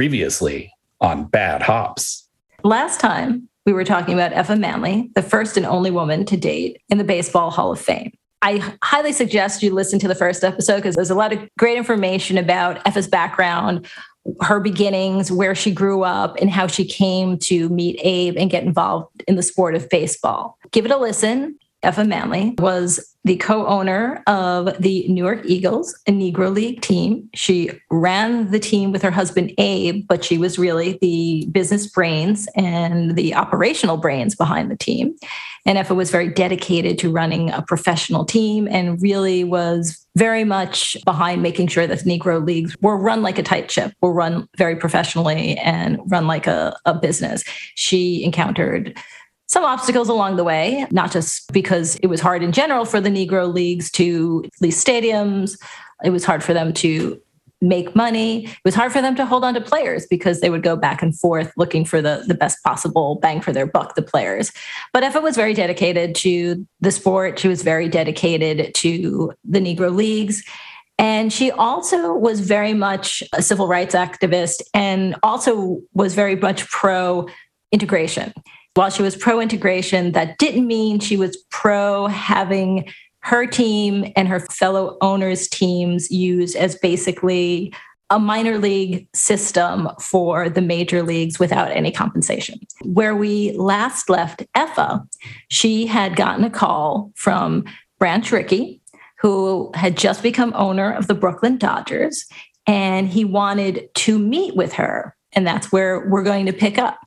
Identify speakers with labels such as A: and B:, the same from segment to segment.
A: Previously on Bad Hops.
B: Last time we were talking about Effa Manley, the first and only woman to date in the Baseball Hall of Fame. I highly suggest you listen to the first episode because there's a lot of great information about Effa's background, her beginnings, where she grew up, and how she came to meet Abe and get involved in the sport of baseball. Give it a listen. Effa Manley was the co owner of the Newark Eagles, a Negro League team. She ran the team with her husband, Abe, but she was really the business brains and the operational brains behind the team. And Effa was very dedicated to running a professional team and really was very much behind making sure that Negro leagues were run like a tight ship, were run very professionally and run like a, a business. She encountered some obstacles along the way, not just because it was hard in general for the Negro leagues to lease stadiums, it was hard for them to make money. It was hard for them to hold on to players because they would go back and forth looking for the, the best possible bang for their buck, the players. But Effa was very dedicated to the sport. She was very dedicated to the Negro Leagues. And she also was very much a civil rights activist and also was very much pro integration while she was pro integration, that didn't mean she was pro having her team and her fellow owners' teams used as basically a minor league system for the major leagues without any compensation. Where we last left Effa, she had gotten a call from Branch Rickey, who had just become owner of the Brooklyn Dodgers, and he wanted to meet with her. And that's where we're going to pick up.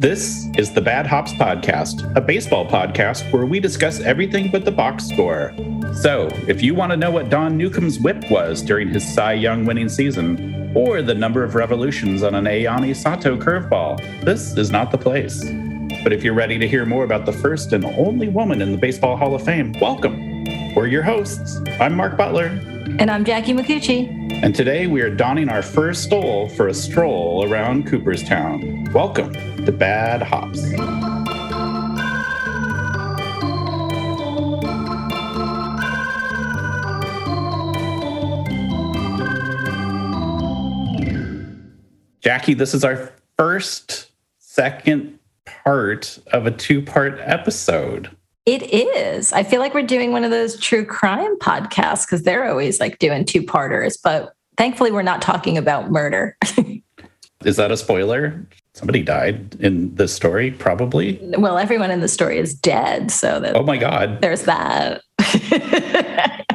A: This is the Bad Hops Podcast, a baseball podcast where we discuss everything but the box score. So, if you want to know what Don Newcombe's whip was during his Cy Young winning season, or the number of revolutions on an Ayani Sato curveball, this is not the place. But if you're ready to hear more about the first and only woman in the Baseball Hall of Fame, welcome. We're your hosts. I'm Mark Butler.
B: And I'm Jackie McCucci.
A: And today we are donning our first stole for a stroll around Cooperstown. Welcome to Bad Hops. Jackie, this is our first second part of a two part episode.
B: It is. I feel like we're doing one of those true crime podcasts because they're always like doing two parters, but thankfully we're not talking about murder.
A: is that a spoiler? Somebody died in the story, probably.
B: Well, everyone in the story is dead. So that,
A: oh my God.
B: There's that.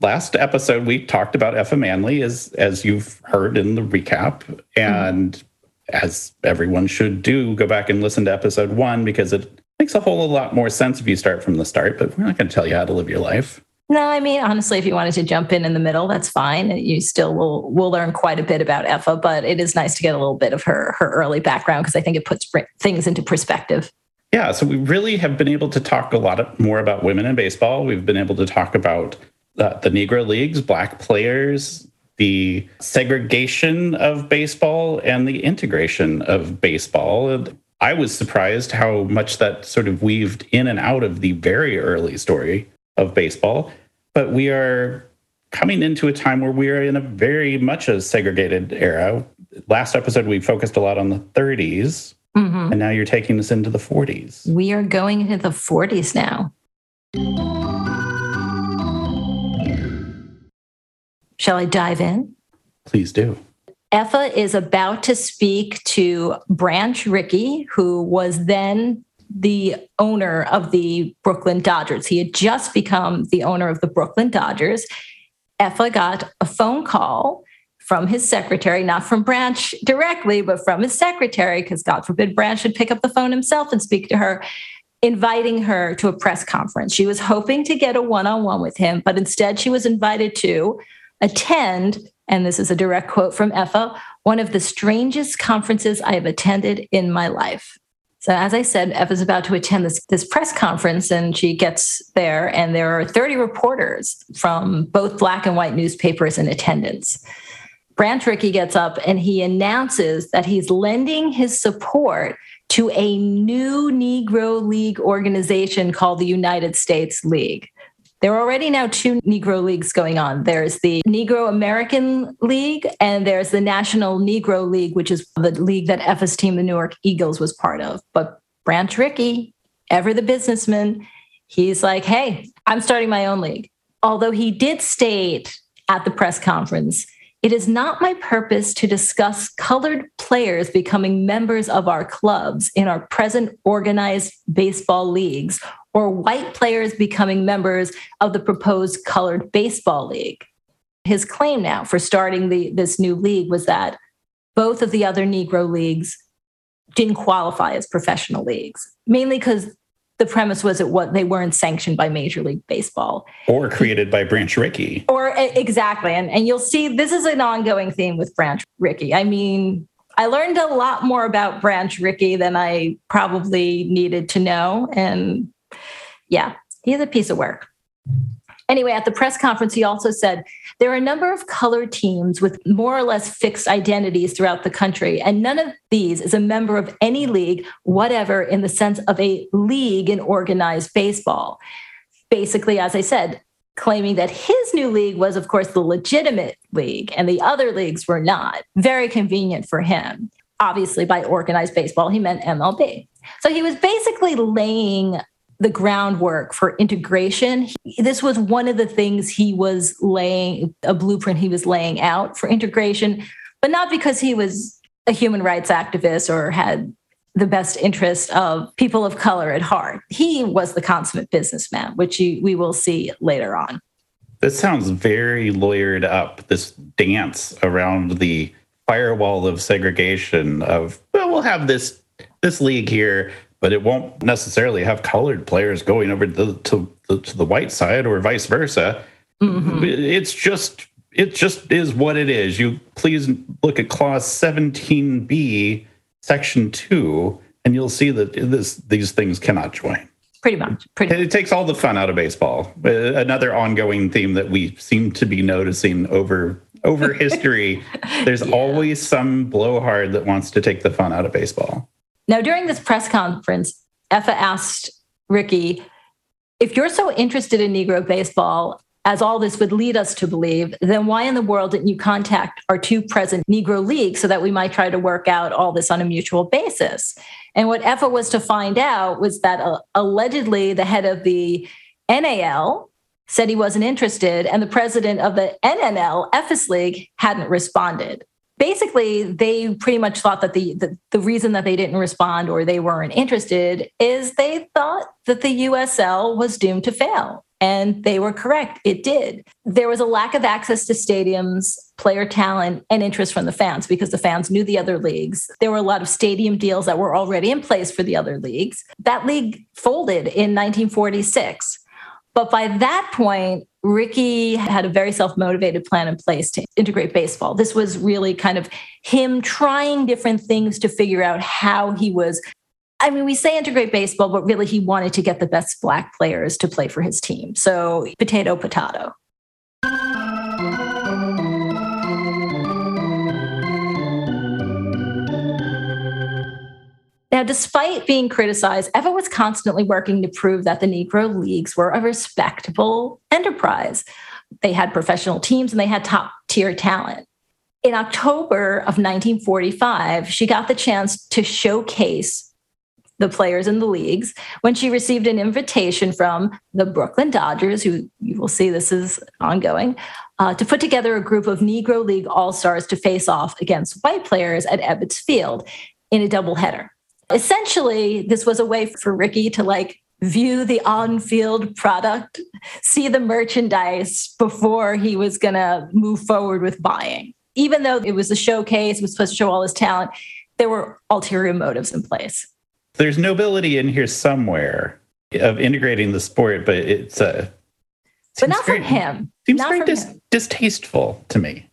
A: Last episode, we talked about Effa Manley, as, as you've heard in the recap. And mm-hmm. as everyone should do, go back and listen to episode one because it makes a whole lot more sense if you start from the start, but we're not going to tell you how to live your life.
B: No, I mean honestly, if you wanted to jump in in the middle, that's fine. You still will will learn quite a bit about Effa, but it is nice to get a little bit of her her early background because I think it puts things into perspective.
A: Yeah, so we really have been able to talk a lot more about women in baseball. We've been able to talk about uh, the Negro leagues, black players, the segregation of baseball, and the integration of baseball. I was surprised how much that sort of weaved in and out of the very early story of baseball. But we are coming into a time where we are in a very much a segregated era. Last episode, we focused a lot on the 30s, mm-hmm. and now you're taking us into the 40s.
B: We are going into the 40s now. Shall I dive in?
A: Please do.
B: Effa is about to speak to Branch Rickey, who was then the owner of the Brooklyn Dodgers. He had just become the owner of the Brooklyn Dodgers. Effa got a phone call from his secretary, not from Branch directly, but from his secretary, because God forbid Branch would pick up the phone himself and speak to her, inviting her to a press conference. She was hoping to get a one on one with him, but instead she was invited to attend and this is a direct quote from Effa, one of the strangest conferences I have attended in my life. So, as I said, Effa's about to attend this, this press conference, and she gets there, and there are 30 reporters from both black and white newspapers in attendance. Branch Rickey gets up and he announces that he's lending his support to a new Negro League organization called the United States League There are already now two Negro leagues going on. There's the Negro American League and there's the National Negro League, which is the league that Effa's team, the Newark Eagles, was part of. But Branch Rickey, ever the businessman, he's like, hey, I'm starting my own league. Although he did state at the press conference, it is not my purpose to discuss colored players becoming members of our clubs in our present organized baseball leagues or white players becoming members of the proposed colored baseball league. His claim now for starting the, this new league was that both of the other Negro leagues didn't qualify as professional leagues, mainly because the premise was that what they weren't sanctioned by Major League Baseball
A: or created by Branch Rickey.
B: Or exactly, and and you'll see this is an ongoing theme with Branch Rickey. I mean, I learned a lot more about Branch Rickey than I probably needed to know, and yeah, he's a piece of work. Anyway, at the press conference, he also said there are a number of colored teams with more or less fixed identities throughout the country, and none of these is a member of any league, whatever, in the sense of a league in organized baseball. Basically, as I said, claiming that his new league was, of course, the legitimate league and the other leagues were not. Very convenient for him. Obviously, by organized baseball, he meant MLB. So he was basically laying the groundwork for integration. This was one of the things he was laying, a blueprint he was laying out for integration, but not because he was a human rights activist or had the best interest of people of color at heart. He was the consummate businessman, which you, we will see later on.
A: This sounds very lawyered up, this dance around the firewall of segregation of, well, we'll have this this league here but it won't necessarily have colored players going over to the, to, to the white side or vice versa. Mm-hmm. It's just it just is what it is. You please look at clause 17b, section 2, and you'll see that this these things cannot join.
B: Pretty much. Pretty
A: it takes all the fun out of baseball. Uh, another ongoing theme that we seem to be noticing over over history. There's yeah. always some blowhard that wants to take the fun out of baseball.
B: Now, during this press conference, Effa asked Rickey, if you're so interested in Negro baseball, as all this would lead us to believe, then why in the world didn't you contact our two present Negro leagues so that we might try to work out all this on a mutual basis? And what Effa was to find out was that uh, allegedly the head of the NAL said he wasn't interested, and the president of the NNL, Effa's League, hadn't responded basically they pretty much thought that the, the, the reason that they didn't respond or they weren't interested is they thought that the USL was doomed to fail. And they were correct. It did. There was a lack of access to stadiums, player talent, and interest from the fans because the fans knew the other leagues. There were a lot of stadium deals that were already in place for the other leagues. That league folded in 1946. But by that point, Rickey had a very self motivated plan in place to integrate baseball. This was really kind of him trying different things to figure out how he was. I mean, we say integrate baseball, but really he wanted to get the best Black players to play for his team. So, potato, potato. Now, despite being criticized, Effa was constantly working to prove that the Negro Leagues were a respectable enterprise. They had professional teams and they had top tier talent. In October of 1945, she got the chance to showcase the players in the leagues when she received an invitation from the Brooklyn Dodgers, who you will see this is ongoing, uh, to put together a group of Negro League All Stars to face off against white players at Ebbets Field in a doubleheader. Essentially, this was a way for Rickey to like view the on-field product, see the merchandise before he was going to move forward with buying. Even though it was a showcase, it was supposed to show all his talent, there were ulterior motives in place.
A: There's nobility in here somewhere of integrating the sport, but it's a uh,
B: but not very, from him.
A: Seems
B: not
A: very dis- distasteful to me.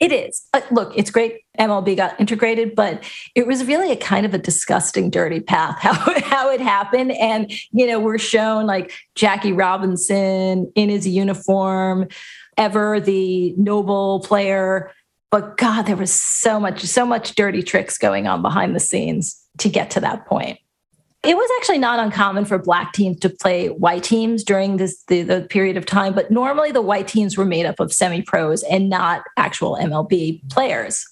B: It is. Uh, look, it's great MLB got integrated, but it was really a kind of a disgusting, dirty path how, how it happened. And, you know, we're shown like Jackie Robinson in his uniform, ever the noble player. But God, there was so much, so much dirty tricks going on behind the scenes to get to that point. It was actually not uncommon for black teams to play white teams during this the, the period of time, but normally the white teams were made up of semi-pros and not actual MLB players.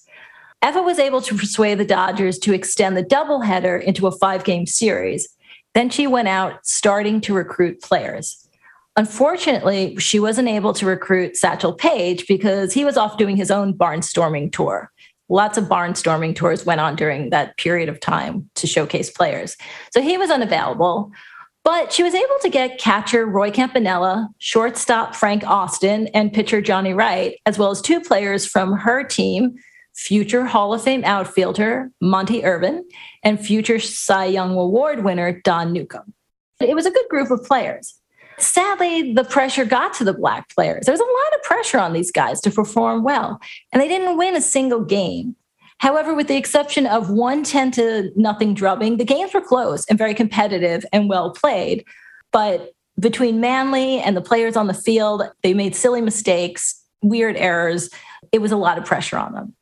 B: Effa was able to persuade the Dodgers to extend the doubleheader into a five-game series. Then she went out starting to recruit players. Unfortunately, she wasn't able to recruit Satchel Paige because he was off doing his own barnstorming tour lots of barnstorming tours went on during that period of time to showcase players. So he was unavailable. But she was able to get catcher Roy Campanella, shortstop Frank Austin, and pitcher Johnny Wright, as well as two players from her team, future Hall of Fame outfielder Monte Irvin and future Cy Young Award winner Don Newcombe. It was a good group of players. Sadly, the pressure got to the Black players. There was a lot of pressure on these guys to perform well, and they didn't win a single game. However, with the exception of one 10 to nothing drubbing, the games were close and very competitive and well played. But between Manly and the players on the field, they made silly mistakes, weird errors. It was a lot of pressure on them.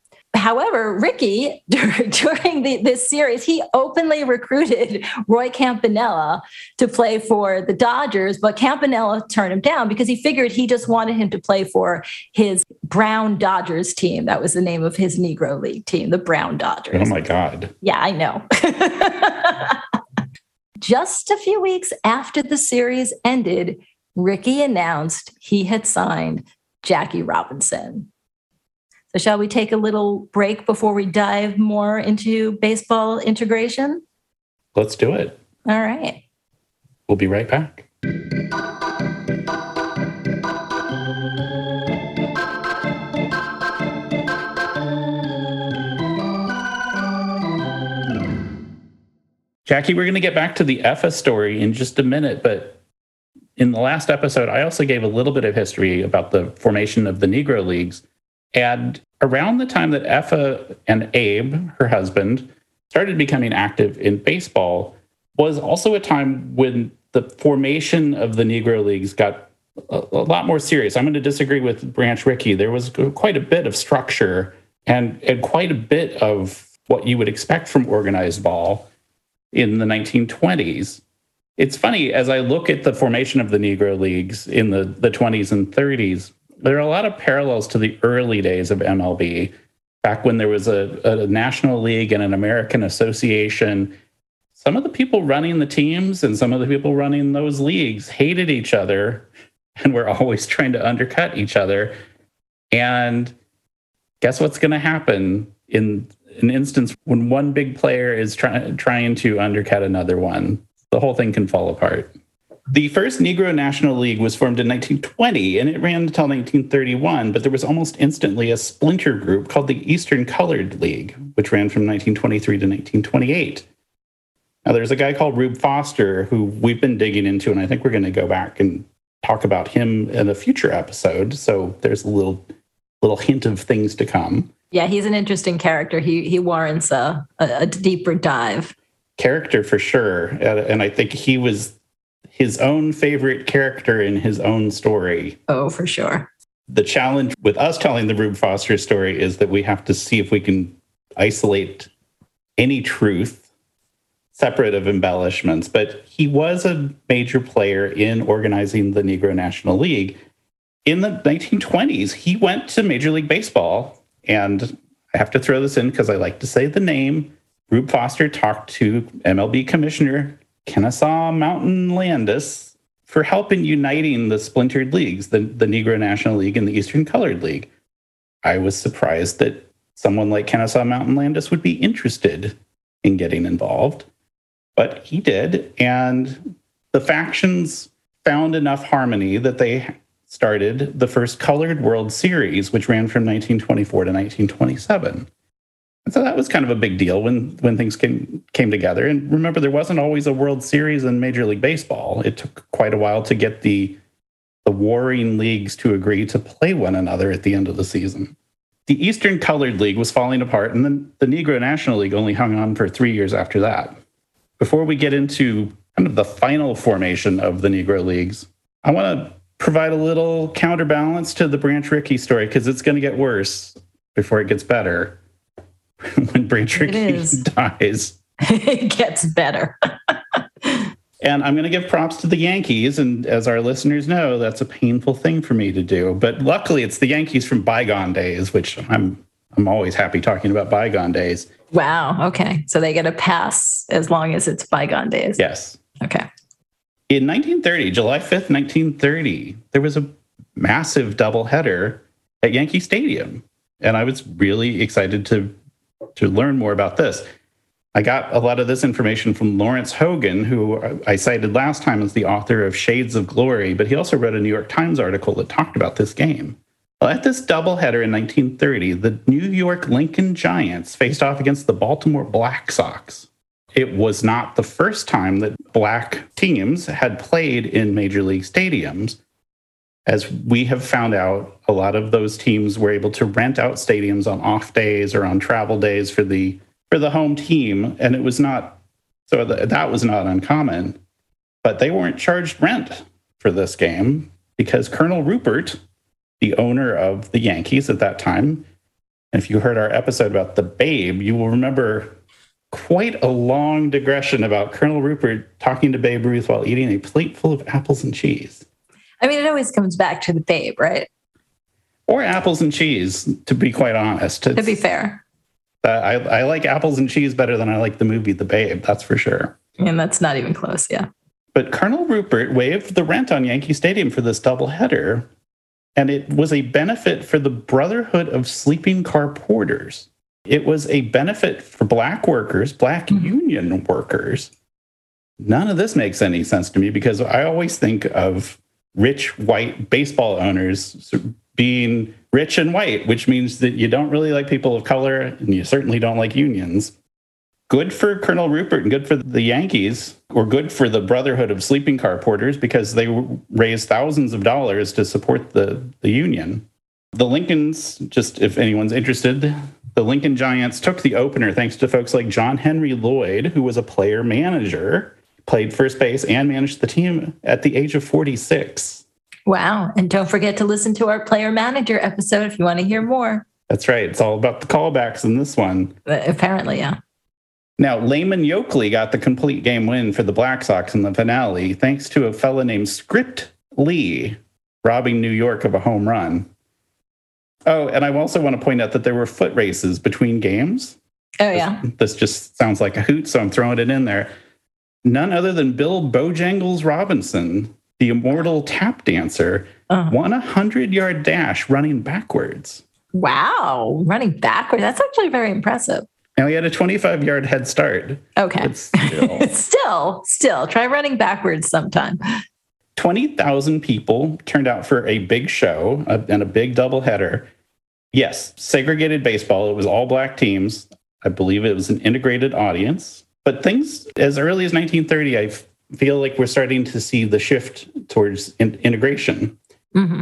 B: However, Rickey, during the, this series, he openly recruited Roy Campanella to play for the Dodgers, but Campanella turned him down because he figured he just wanted him to play for his Brown Dodgers team. That was the name of his Negro League team, the Brown Dodgers.
A: Oh my God.
B: Yeah, I know. just a few weeks after the series ended, Rickey announced he had signed Jackie Robinson. So, shall we take a little break before we dive more into baseball integration?
A: Let's do it.
B: All right.
A: We'll be right back. Jackie, we're going to get back to the Effa story in just a minute, but in the last episode, I also gave a little bit of history about the formation of the Negro Leagues. And around the time that Effa and Abe, her husband, started becoming active in baseball, was also a time when the formation of the Negro Leagues got a, a lot more serious. I'm going to disagree with Branch Rickey. There was quite a bit of structure and, and quite a bit of what you would expect from organized ball in the 1920s. It's funny, as I look at the formation of the Negro Leagues in the, the 20s and 30s, there are a lot of parallels to the early days of MLB, back when there was a, a national league and an American association. Some of the people running the teams and some of the people running those leagues hated each other and were always trying to undercut each other. And guess what's going to happen in an instance when one big player is try- trying to undercut another one? The whole thing can fall apart. The first Negro National League was formed in 1920 and it ran until 1931, but there was almost instantly a splinter group called the Eastern Colored League, which ran from 1923 to 1928. Now, there's a guy called Rube Foster who we've been digging into, and I think we're going to go back and talk about him in a future episode. So there's a little little hint of things to come.
B: Yeah, he's an interesting character. He he warrants a, a, a deeper dive.
A: Character for sure, and I think he was his own favorite character in his own story.
B: Oh, for sure.
A: The challenge with us telling the Rube Foster story is that we have to see if we can isolate any truth separate of embellishments. But he was a major player in organizing the Negro National League. In the 1920s, he went to Major League Baseball. And I have to throw this in because I like to say the name. Rube Foster talked to MLB Commissioner Kennesaw Mountain Landis for help in uniting the splintered leagues, the, the Negro National League and the Eastern Colored League. I was surprised that someone like Kennesaw Mountain Landis would be interested in getting involved, but he did. And the factions found enough harmony that they started the first Colored World Series, which ran from 1924 to 1927. And so that was kind of a big deal when when things came came together. And remember, there wasn't always a World Series in Major League Baseball. It took quite a while to get the the warring leagues to agree to play one another at the end of the season. The Eastern Colored League was falling apart, and then the Negro National League only hung on for three years after that. Before we get into kind of the final formation of the Negro Leagues, I want to provide a little counterbalance to the Branch Rickey story because it's going to get worse before it gets better. when Rickey dies.
B: it gets better.
A: And I'm going to give props to the Yankees. And as our listeners know, that's a painful thing for me to do. But luckily, it's the Yankees from bygone days, which I'm I'm always happy talking about bygone days.
B: Wow. Okay. So they get a pass as long as it's bygone days.
A: Yes.
B: Okay.
A: In 1930, July 5th, 1930, there was a massive doubleheader at Yankee Stadium. And I was really excited to, to learn more about this. I got a lot of this information from Lawrence Hogan, who I cited last time as the author of Shades of Glory, but he also wrote a New York Times article that talked about this game. Well, at this doubleheader in 1930, the New York Lincoln Giants faced off against the Baltimore Black Sox. It was not the first time that black teams had played in major league stadiums. As we have found out, a lot of those teams were able to rent out stadiums on off days or on travel days for the for the home team, and it was not so that was not uncommon. But they weren't charged rent for this game because Colonel Ruppert, the owner of the Yankees at that time, and if you heard our episode about the Babe, you will remember quite a long digression about Colonel Ruppert talking to Babe Ruth while eating a plate full of apples and cheese.
B: I mean, it always comes back to the Babe, right?
A: Or apples and cheese, to be quite honest.
B: It's, to be fair.
A: Uh, I, I like apples and cheese better than I like the movie The Babe, that's for sure.
B: And that's not even close, yeah.
A: But Colonel Ruppert waived the rent on Yankee Stadium for this doubleheader, and it was a benefit for the Brotherhood of Sleeping Car Porters. It was a benefit for black workers, black mm-hmm. union workers. None of this makes any sense to me because I always think of rich white baseball owners being rich and white, which means that you don't really like people of color and you certainly don't like unions. Good for Colonel Ruppert and good for the Yankees, or good for the Brotherhood of Sleeping Car Porters because they raised thousands of dollars to support the, the union. The Lincolns, just if anyone's interested, the Lincoln Giants took the opener thanks to folks like John Henry Lloyd, who was a player manager, played first base, and managed the team at the age of 46.
B: Wow. And don't forget to listen to our player manager episode if you want to hear more.
A: That's right. It's all about the callbacks in this one.
B: Uh, apparently, yeah.
A: Now, Laymon Yokely got the complete game win for the Black Sox in the finale thanks to a fella named Scrip Lee robbing New York of a home run. Oh, and I also want to point out that there were foot races between games.
B: Oh, yeah.
A: This, this just sounds like a hoot, so I'm throwing it in there. None other than Bill Bojangles Robinson, the immortal tap dancer, uh-huh. won a 100 yard dash running backwards.
B: Wow, running backwards. That's actually very impressive.
A: Now he had a 25 yard head start.
B: Okay. Still. still, still, try running backwards sometime.
A: 20,000 people turned out for a big show and a big doubleheader yes, segregated baseball. It was all black teams. I believe it was an integrated audience. But things as early as 1930, I feel like we're starting to see the shift towards in- integration. Mm-hmm.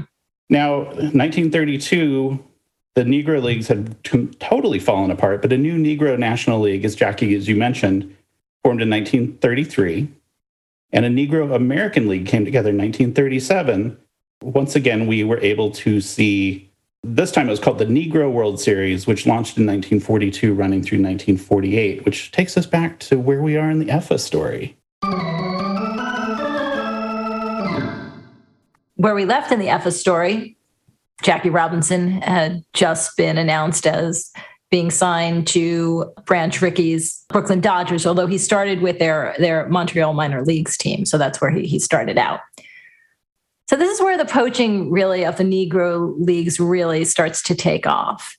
A: Now, 1932, the Negro Leagues had t- totally fallen apart, but a new Negro National League, as Jackie, as you mentioned, formed in 1933, and a Negro American League came together in 1937. Once again, we were able to see this time it was called the Negro World Series, which launched in 1942, running through 1948, which takes us back to where we are in the Effa story.
B: Where we left in the Effa story, Jackie Robinson had just been announced as being signed to Branch Rickey's Brooklyn Dodgers, although he started with their, their Montreal minor leagues team. So that's where he, he started out. So this is where the poaching really of the Negro leagues really starts to take off.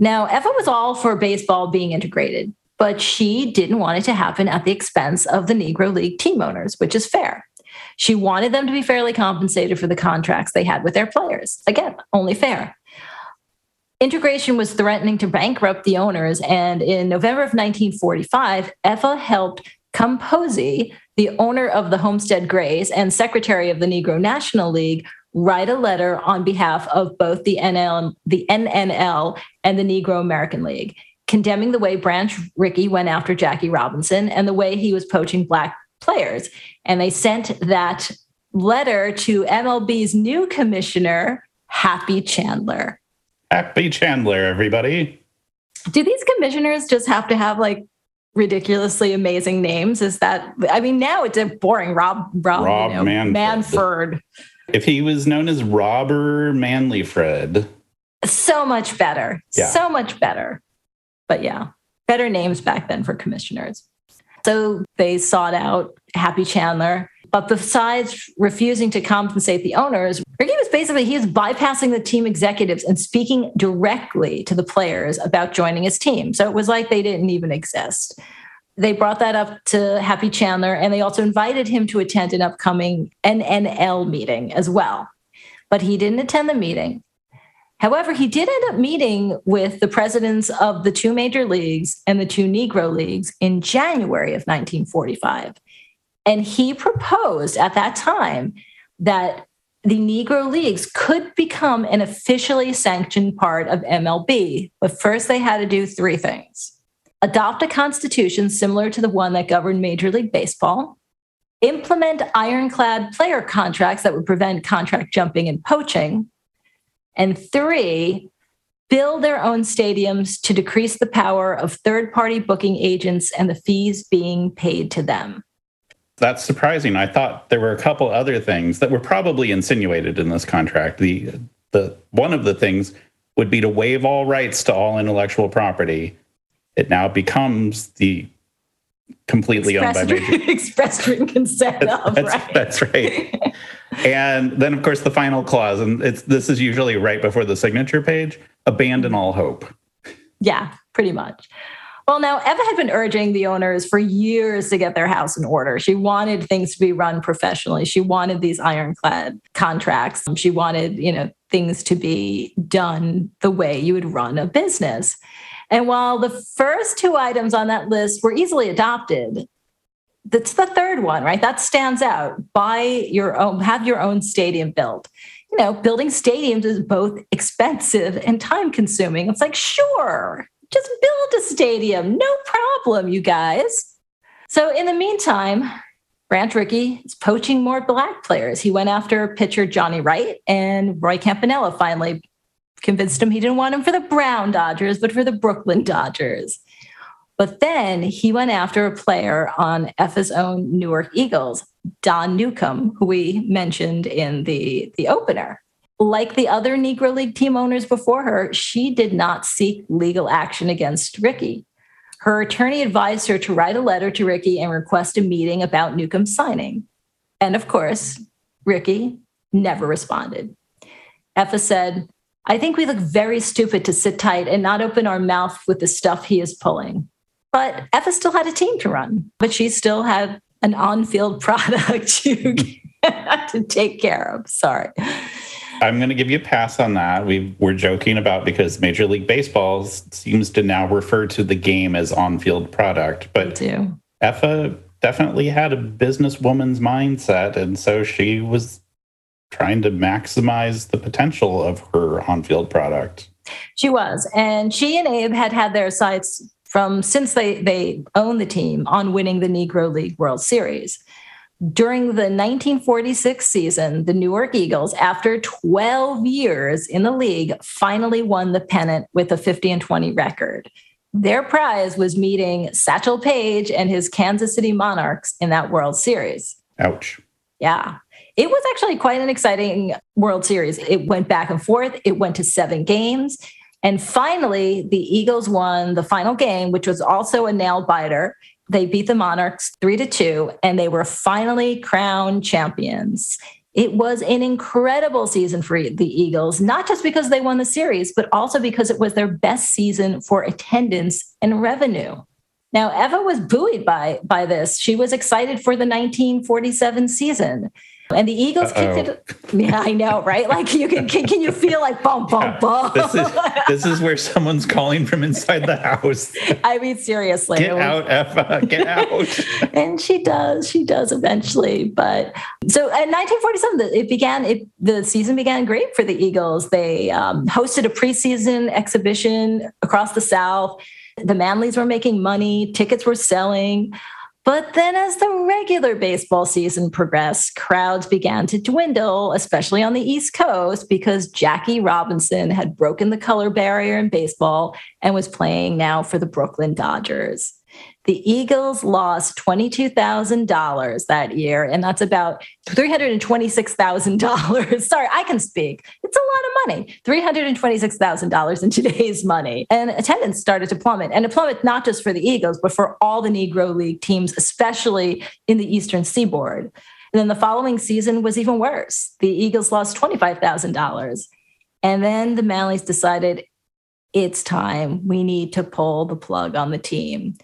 B: Now, Effa was all for baseball being integrated, but she didn't want it to happen at the expense of the Negro League team owners, which is fair. She wanted them to be fairly compensated for the contracts they had with their players. Again, only fair. Integration was threatening to bankrupt the owners, and in November of 1945, Effa helped Cum Posey, the owner of the Homestead Grays and secretary of the Negro National League, write a letter on behalf of both the NL, the NNL and the Negro American League, condemning the way Branch Rickey went after Jackie Robinson and the way he was poaching black players. And they sent that letter to MLB's new commissioner, Happy Chandler.
A: Happy Chandler, everybody.
B: Do these commissioners just have to have like ridiculously amazing names is that I mean now it's a boring Rob Rob,
A: Rob
B: you know,
A: Manfred.
B: Manford.
A: If he was known as Robber Manly Fred.
B: So much better.
A: Yeah.
B: So much better. But yeah, better names back then for commissioners. So they sought out Happy Chandler. But besides refusing to compensate the owners, Rickey was basically he was bypassing the team executives and speaking directly to the players about joining his team. So it was like they didn't even exist. They brought that up to Happy Chandler and they also invited him to attend an upcoming NNL meeting as well. But he didn't attend the meeting. However, he did end up meeting with the presidents of the two major leagues and the two Negro leagues in January of 1945. And he proposed at that time that the Negro leagues could become an officially sanctioned part of MLB. But first, they had to do three things adopt a constitution similar to the one that governed Major League Baseball, implement ironclad player contracts that would prevent contract jumping and poaching, and three, build their own stadiums to decrease the power of third party booking agents and the fees being paid to them.
A: That's surprising. I thought there were a couple other things that were probably insinuated in this contract. The the one of the things would be to waive all rights to all intellectual property. It now becomes the completely owned by major
B: express written consent of,
A: that's,
B: right?
A: that's right. and then, of course, the final clause, and it's this is usually right before the signature page: abandon mm-hmm. all hope.
B: Yeah, pretty much. Well, now Effa had been urging the owners for years to get their house in order. She wanted things to be run professionally. She wanted these ironclad contracts. She wanted, you know, things to be done the way you would run a business. And while the first two items on that list were easily adopted, that's the third one, right? That stands out. Buy your own, have your own stadium built. You know, building stadiums is both expensive and time consuming. It's like, sure, just build a stadium. No problem, you guys. So in the meantime, Branch Rickey is poaching more black players. He went after pitcher Johnny Wright, and Roy Campanella finally convinced him he didn't want him for the Brown Dodgers, but for the Brooklyn Dodgers. But then he went after a player on Effa's own Newark Eagles, Don Newcombe, who we mentioned in the, the opener. Like the other Negro League team owners before her, she did not seek legal action against Rickey. Her attorney advised her to write a letter to Rickey and request a meeting about Newcombe's signing. And of course, Rickey never responded. Effa said, I think we look very stupid to sit tight and not open our mouth with the stuff he is pulling. But Effa still had a team to run, but she still had an on field product to, to take care of. Sorry.
A: I'm going to give you a pass on that. We we're joking about because Major League Baseball seems to now refer to the game as on-field product, but. Effa definitely had a businesswoman's mindset, and so she was trying to maximize the potential of her on-field product.
B: She was. And she and Abe had had their sights from since they, they owned the team on winning the Negro League World Series. During the 1946 season, the Newark Eagles, after 12 years in the league, finally won the pennant with a 50 and 20 record. Their prize was meeting Satchel Paige and his Kansas City Monarchs in that World Series.
A: Ouch.
B: Yeah. It was actually quite an exciting World Series. It went back and forth, it went to seven games. And finally, the Eagles won the final game, which was also a nail biter. They beat the Monarchs three to two, and they were finally crowned champions. It was an incredible season for the Eagles, not just because they won the series, but also because it was their best season for attendance and revenue. Now, Effa was buoyed by, by this. She was excited for the 1947 season. And the Eagles
A: Uh-oh.
B: kicked it. Yeah, I know, right? Like you can, can, can you feel like bum, bum, bum?
A: This is this is where someone's calling from inside the house.
B: I mean, seriously.
A: Get
B: was-
A: out, Effa, get out.
B: and she does she does eventually but so in 1947 it began it, the season began great for the eagles they um, hosted a preseason exhibition across the south the manleys were making money tickets were selling but then as the regular baseball season progressed crowds began to dwindle especially on the east coast because jackie robinson had broken the color barrier in baseball and was playing now for the brooklyn dodgers The Eagles lost $22,000 that year, and that's about $326,000. Sorry, I can speak. It's a lot of money $326,000 in today's money. And attendance started to plummet, and it plummeted not just for the Eagles, but for all the Negro League teams, especially in the Eastern Seaboard. And then the following season was even worse. The Eagles lost $25,000. And then the Manleys decided it's time. We need to pull the plug on the team.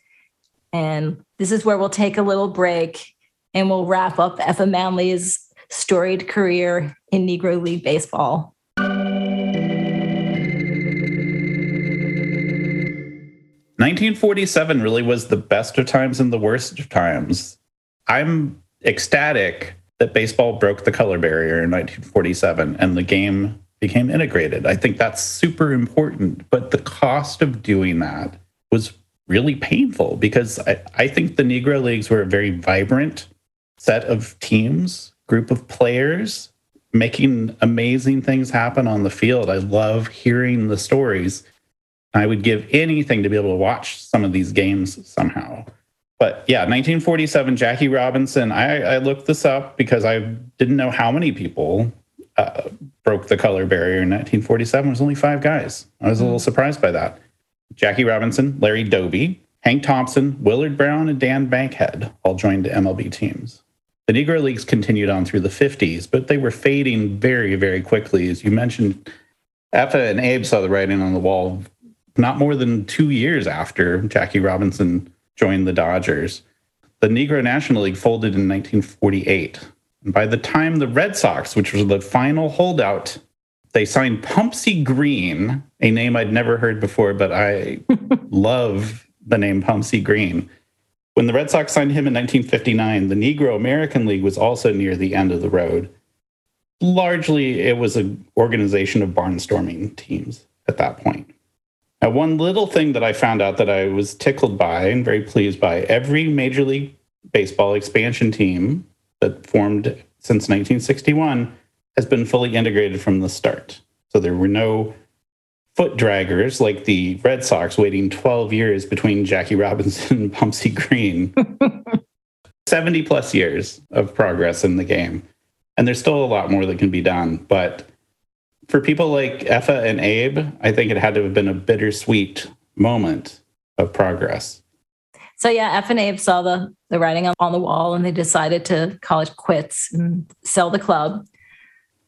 B: And this is where we'll take a little break and we'll wrap up Effa Manley's storied career in Negro League Baseball.
A: 1947 really was the best of times and the worst of times. I'm ecstatic that baseball broke the color barrier in 1947 and the game became integrated. I think that's super important. But the cost of doing that was really painful because I, I think the Negro Leagues were a very vibrant set of teams, group of players making amazing things happen on the field. I love hearing the stories. I would give anything to be able to watch some of these games somehow. But yeah, 1947, Jackie Robinson. I, I looked this up because I didn't know how many people uh, broke the color barrier in 1947. It was only five guys. I was a little hmm. surprised by that. Jackie Robinson, Larry Doby, Hank Thompson, Willard Brown, and Dan Bankhead all joined MLB teams. The Negro Leagues continued on through the 50s, but they were fading very, very quickly. As you mentioned, Effa and Abe saw the writing on the wall not more than two years after Jackie Robinson joined the Dodgers. The Negro National League folded in 1948. And by the time the Red Sox, which was the final holdout they signed Pumpsie Green, a name I'd never heard before, but I love the name Pumpsie Green. When the Red Sox signed him in 1959, the Negro American League was also near the end of the road. Largely, it was an organization of barnstorming teams at that point. Now, one little thing that I found out that I was tickled by and very pleased by every Major League Baseball expansion team that formed since 1961 has been fully integrated from the start. So there were no foot draggers like the Red Sox waiting 12 years between Jackie Robinson and Pumpsie Green. 70 plus years of progress in the game. And there's still a lot more that can be done. But for people like Effa and Abe, I think it had to have been a bittersweet moment of progress.
B: So yeah, Effa and Abe saw the the writing on the wall and they decided to call it quits and sell the club.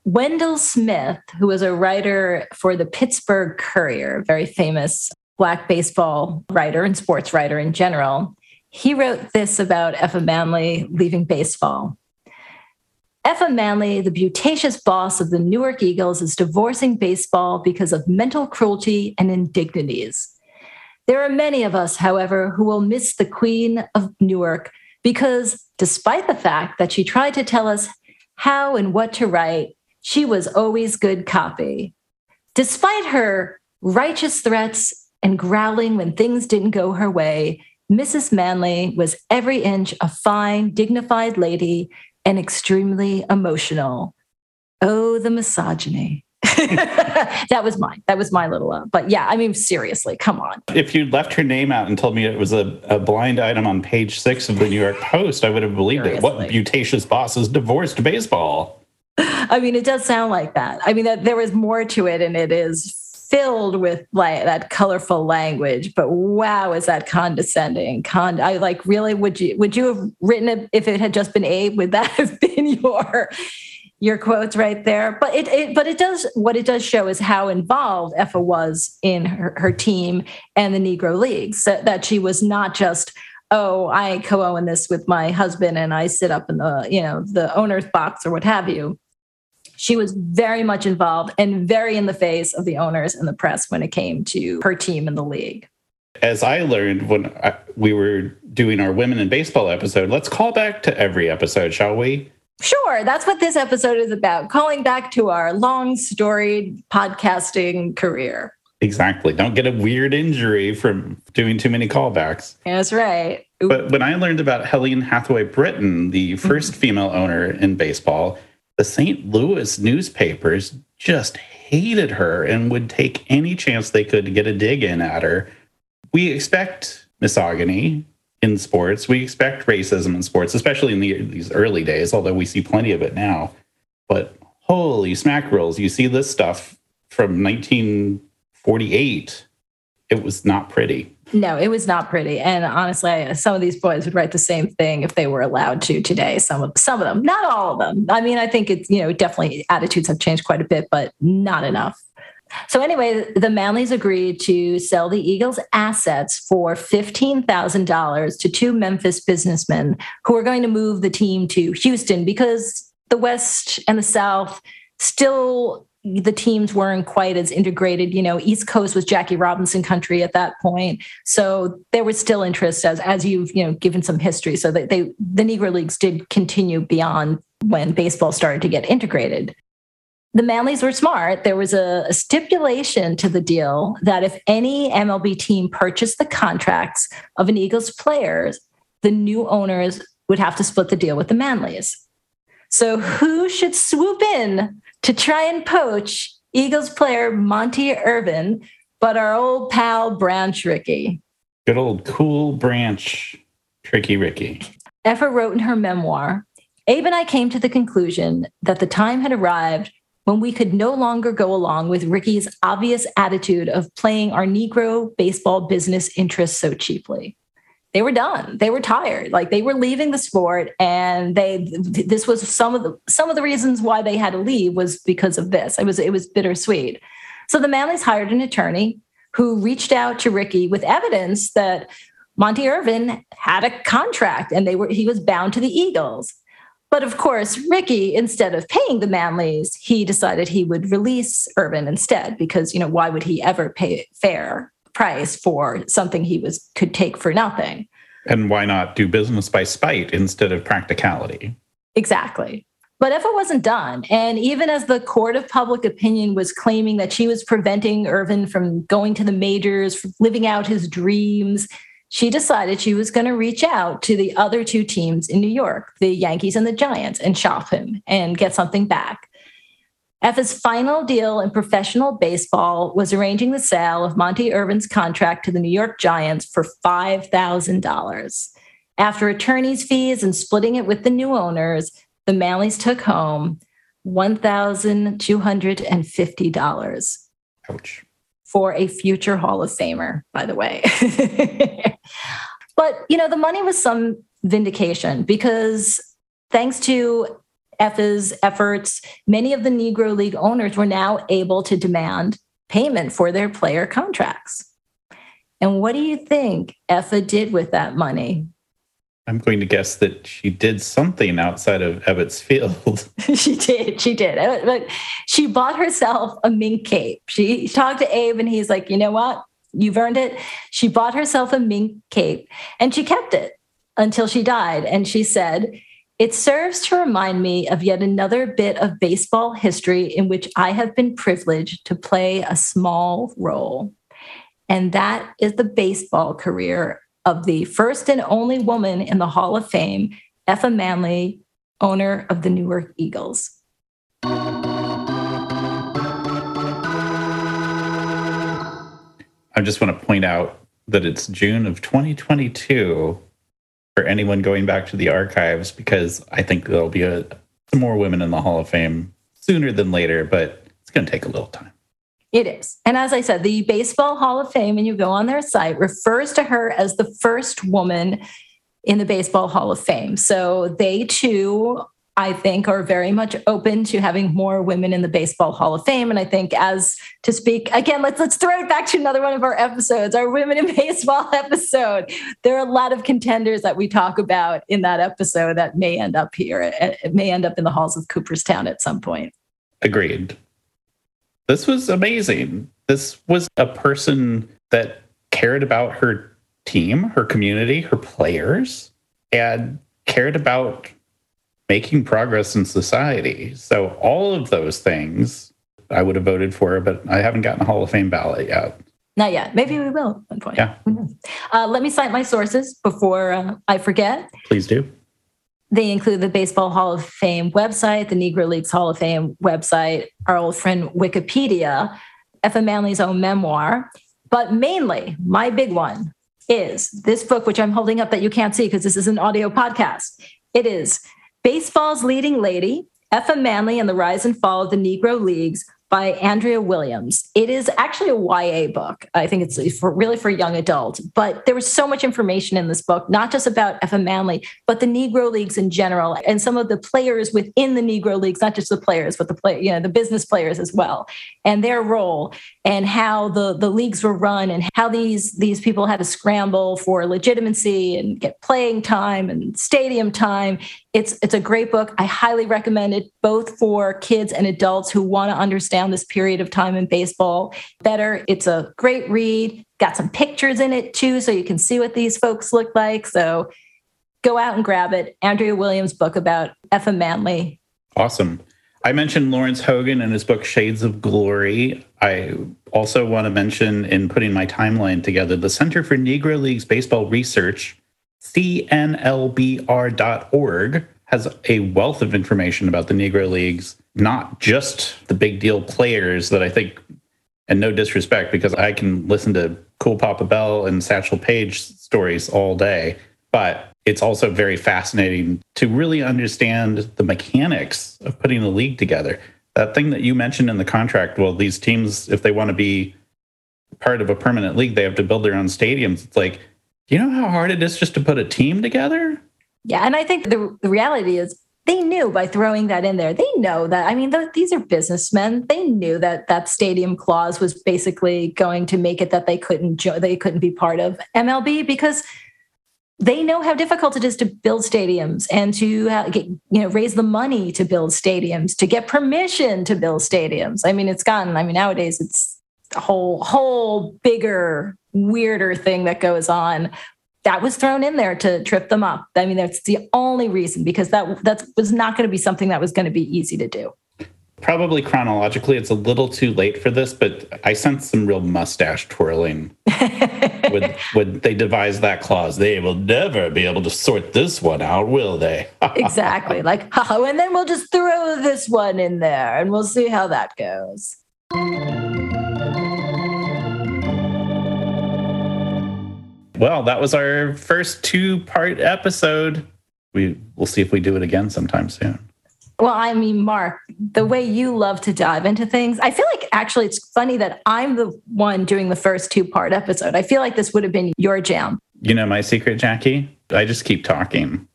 B: Wendell Smith, who was a writer for the Pittsburgh Courier, very famous black baseball writer and sports writer in general, he wrote this about Effa Manley leaving baseball. Effa Manley, the butacious boss of the Newark Eagles, is divorcing baseball because of mental cruelty and indignities. There are many of us, however, who will miss the Queen of Newark because, despite the fact that she tried to tell us how and what to write, she was always good copy. Despite her righteous threats and growling when things didn't go her way, Mrs. Manley was every inch a fine, dignified lady and extremely emotional. Oh, the misogyny. that was mine. That was my little, uh, but yeah, I mean, seriously, come on.
A: If you'd left her name out and told me it was a, a blind item on page six of the New York Post, I would have believed seriously. it. What butacious bosses divorced baseball?
B: I mean, it does sound like that. I mean, that there is more to it, and it is filled with like that colorful language. But wow, is that condescending? Con, I like really. Would you would you have written it if it had just been Abe? Would that have been your your quotes right there? But it, it but it does what it does show is how involved Effa was in her, her team and the Negro Leagues. So that she was not just oh, I co-own this with my husband and I sit up in the, you know, the owner's box or what have you. She was very much involved and very in the face of the owners and the press when it came to her team in the league.
A: As I learned when I, we were doing our women in baseball episode, let's call back to every episode, shall we?
B: Sure. That's what this episode is about calling back to our long storied podcasting career.
A: Exactly. Don't get a weird injury from doing too many callbacks.
B: That's right.
A: Oop. But when I learned about Helene Hathaway Britton, the 1st mm-hmm. female owner in baseball, the St. Louis newspapers just hated her and would take any chance they could to get a dig in at her. We expect misogyny in sports. We expect racism in sports, especially in the, these early days, although we see plenty of it now. But holy smack rolls, you see this stuff from 1948. It was not pretty.
B: No, it was not pretty. And honestly, some of these boys would write the same thing if they were allowed to today. Some of some of them, not all of them. I mean, I think it's you know definitely attitudes have changed quite a bit, but not enough. So anyway, the Manleys agreed to sell the Eagles' assets for $15,000 to two Memphis businessmen who were going to move the team to Houston because the West and the South still the teams weren't quite as integrated. You know, East Coast was Jackie Robinson country at that point, so there was still interest as as you've you know given some history. So that they the Negro leagues did continue beyond when baseball started to get integrated the Manleys were smart. There was a, a, stipulation to the deal that if any MLB team purchased the contracts of an Eagles players, the new owners would have to split the deal with the Manleys. So who should swoop in to try and poach Eagles player Monte Irvin, but our old pal Branch Rickey?
A: Good old cool branch, Tricky Ricky.
B: Effa wrote in her memoir Abe and I came to the conclusion that the time had arrived when we could no longer go along with Rickey's obvious attitude of playing our Negro baseball business interests so cheaply. They were done. They were tired. Like they were leaving the sport, and they. This was some of the some of the reasons why they had to leave was because of this. It was it was bittersweet. So the Manleys hired an attorney who reached out to Rickey with evidence that Monte Irvin had a contract and they were he was bound to the Eagles. But of course, Rickey, instead of paying the Manleys, he decided he would release Irvin instead, because you know why would he ever pay fair price for something he was could take for nothing?
A: And why not do business by spite instead of practicality?
B: Exactly. But Effa wasn't done. And even as the court of public opinion was claiming that she was preventing Irvin from going to the majors, from living out his dreams, she decided she was going to reach out to the other two teams in New York, the Yankees and the Giants, and shop him and get something back. Effa's final deal in professional baseball was arranging the sale of Monte Irvin's contract to the New York Giants for $5,000. After attorney's fees and splitting it with the new owners, the Manleys took home $1,250.
A: Ouch
B: for a future Hall of Famer, by the way. but, you know, the money was some vindication because thanks to Effa's efforts, many of the Negro League owners were now able to demand payment for their player contracts. And what do you think Effa did with that money?
A: I'm going to guess that she did something outside of Ebbets Field.
B: she did. She did. Uh, but she bought herself a mink cape. She talked to Abe and he's like, you know what? You've earned it. She bought herself a mink cape and she kept it until she died. And she said, it serves to remind me of yet another bit of baseball history in which I have been privileged to play a small role. And that is the baseball career of the first and only woman in the Hall of Fame, Effa Manley, owner of the Newark Eagles.
A: I just want to point out that it's June of 2022 for anyone going back to the archives because I think there'll be a, some more women in the Hall of Fame sooner than later, but it's going to take a little time.
B: It is. And as I said, the Baseball Hall of Fame, and you go on their site, refers to her as the first woman in the Baseball Hall of Fame. So they too, I think, are very much open to having more women in the Baseball Hall of Fame. And I think, as to speak again, let's let's throw it back to another one of our episodes, our Women in Baseball episode. There are a lot of contenders that we talk about in that episode that may end up here. It may end up in the halls of Cooperstown at some point.
A: Agreed this was amazing. This was a person that cared about her team, her community, her players, and cared about making progress in society. So, all of those things I would have voted for, but I haven't gotten a Hall of Fame ballot yet.
B: Not yet. Maybe we will at one point. Yeah. Uh, let me cite my sources before uh, I forget.
A: Please do.
B: They include the Baseball Hall of Fame website, the Negro Leagues Hall of Fame website, our old friend Wikipedia, Effa Manley's own memoir, but mainly my big one, is this book, which I'm holding up that you can't see because this is an audio podcast. It is Baseball's Leading Lady, Effa Manley and the Rise and Fall of the Negro Leagues by Andrea Williams. It is actually a YA book. I think it's for really for young adults, but there was so much information in this book, not just about Effa Manley, but the Negro leagues in general and some of the players within the Negro leagues, not just the players, but the play, you know, the business players as well, and their role and how the, the leagues were run and how these these people had to scramble for legitimacy and get playing time and stadium time it's it's a great book. I highly recommend it both for kids and adults who want to understand this period of time in baseball better. It's a great read. Got some pictures in it too so you can see what these folks look like. So go out and grab it. Andrea Williams book about Effa Manley.
A: Awesome. I mentioned Lawrence Hogan and his book Shades of Glory. I also want to mention in putting my timeline together the Center for Negro Leagues Baseball Research cnlbr.org has a wealth of information about the Negro Leagues, not just the big deal players that I think, and no disrespect, because I can listen to Cool Papa Bell and Satchel Paige stories all day, but it's also very fascinating to really understand the mechanics of putting the league together. That thing that you mentioned in the contract, well, these teams, if they want to be part of a permanent league, they have to build their own stadiums. It's like, you know how hard it is just to put a team together?
B: Yeah. And I think the, the reality is they knew by throwing that in there, they know that. I mean, the, these are businessmen. They knew that that stadium clause was basically going to make it that they couldn't jo- they couldn't be part of MLB because they know how difficult it is to build stadiums and to uh, get, you know raise the money to build stadiums to get permission to build stadiums. I mean, it's gotten. I mean, nowadays it's a whole whole bigger weirder thing that goes on that was thrown in there to trip them up. I mean, that's the only reason because that that was not going to be something that was going to be easy to do.
A: Probably chronologically, it's a little too late for this, but I sense some real mustache twirling when, when they devise that clause. They will never be able to sort this one out, will they?
B: exactly. Like, oh, and then we'll just throw this one in there and we'll see how that goes.
A: Well, that was our first two part episode. We will see if we do it again sometime soon.
B: Well, I mean, Mark, the way you love to dive into things, I feel like actually it's funny that I'm the one doing the first two part episode. I feel like this would have been your jam.
A: You know my secret, Jackie? I just keep talking.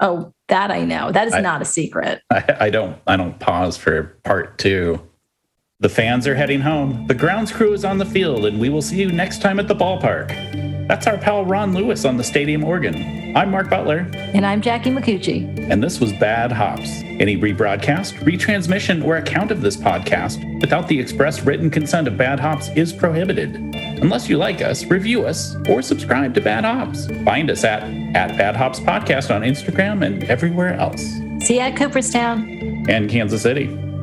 B: Oh, that I know. That is I, not a secret.
A: I, I don't I don't pause for part two. The fans are heading home. The grounds crew is on the field, and we will see you next time at the ballpark. That's our pal Ron Lewis on the stadium organ. I'm Mark Butler.
B: And I'm Jackie McCucci.
A: And this was Bad Hops. Any rebroadcast, retransmission, or account of this podcast without the express written consent of Bad Hops is prohibited. Unless you like us, review us, or subscribe to Bad Hops. Find us at, at Bad Hops Podcast on Instagram and everywhere else.
B: See you at Cooperstown.
A: And Kansas City.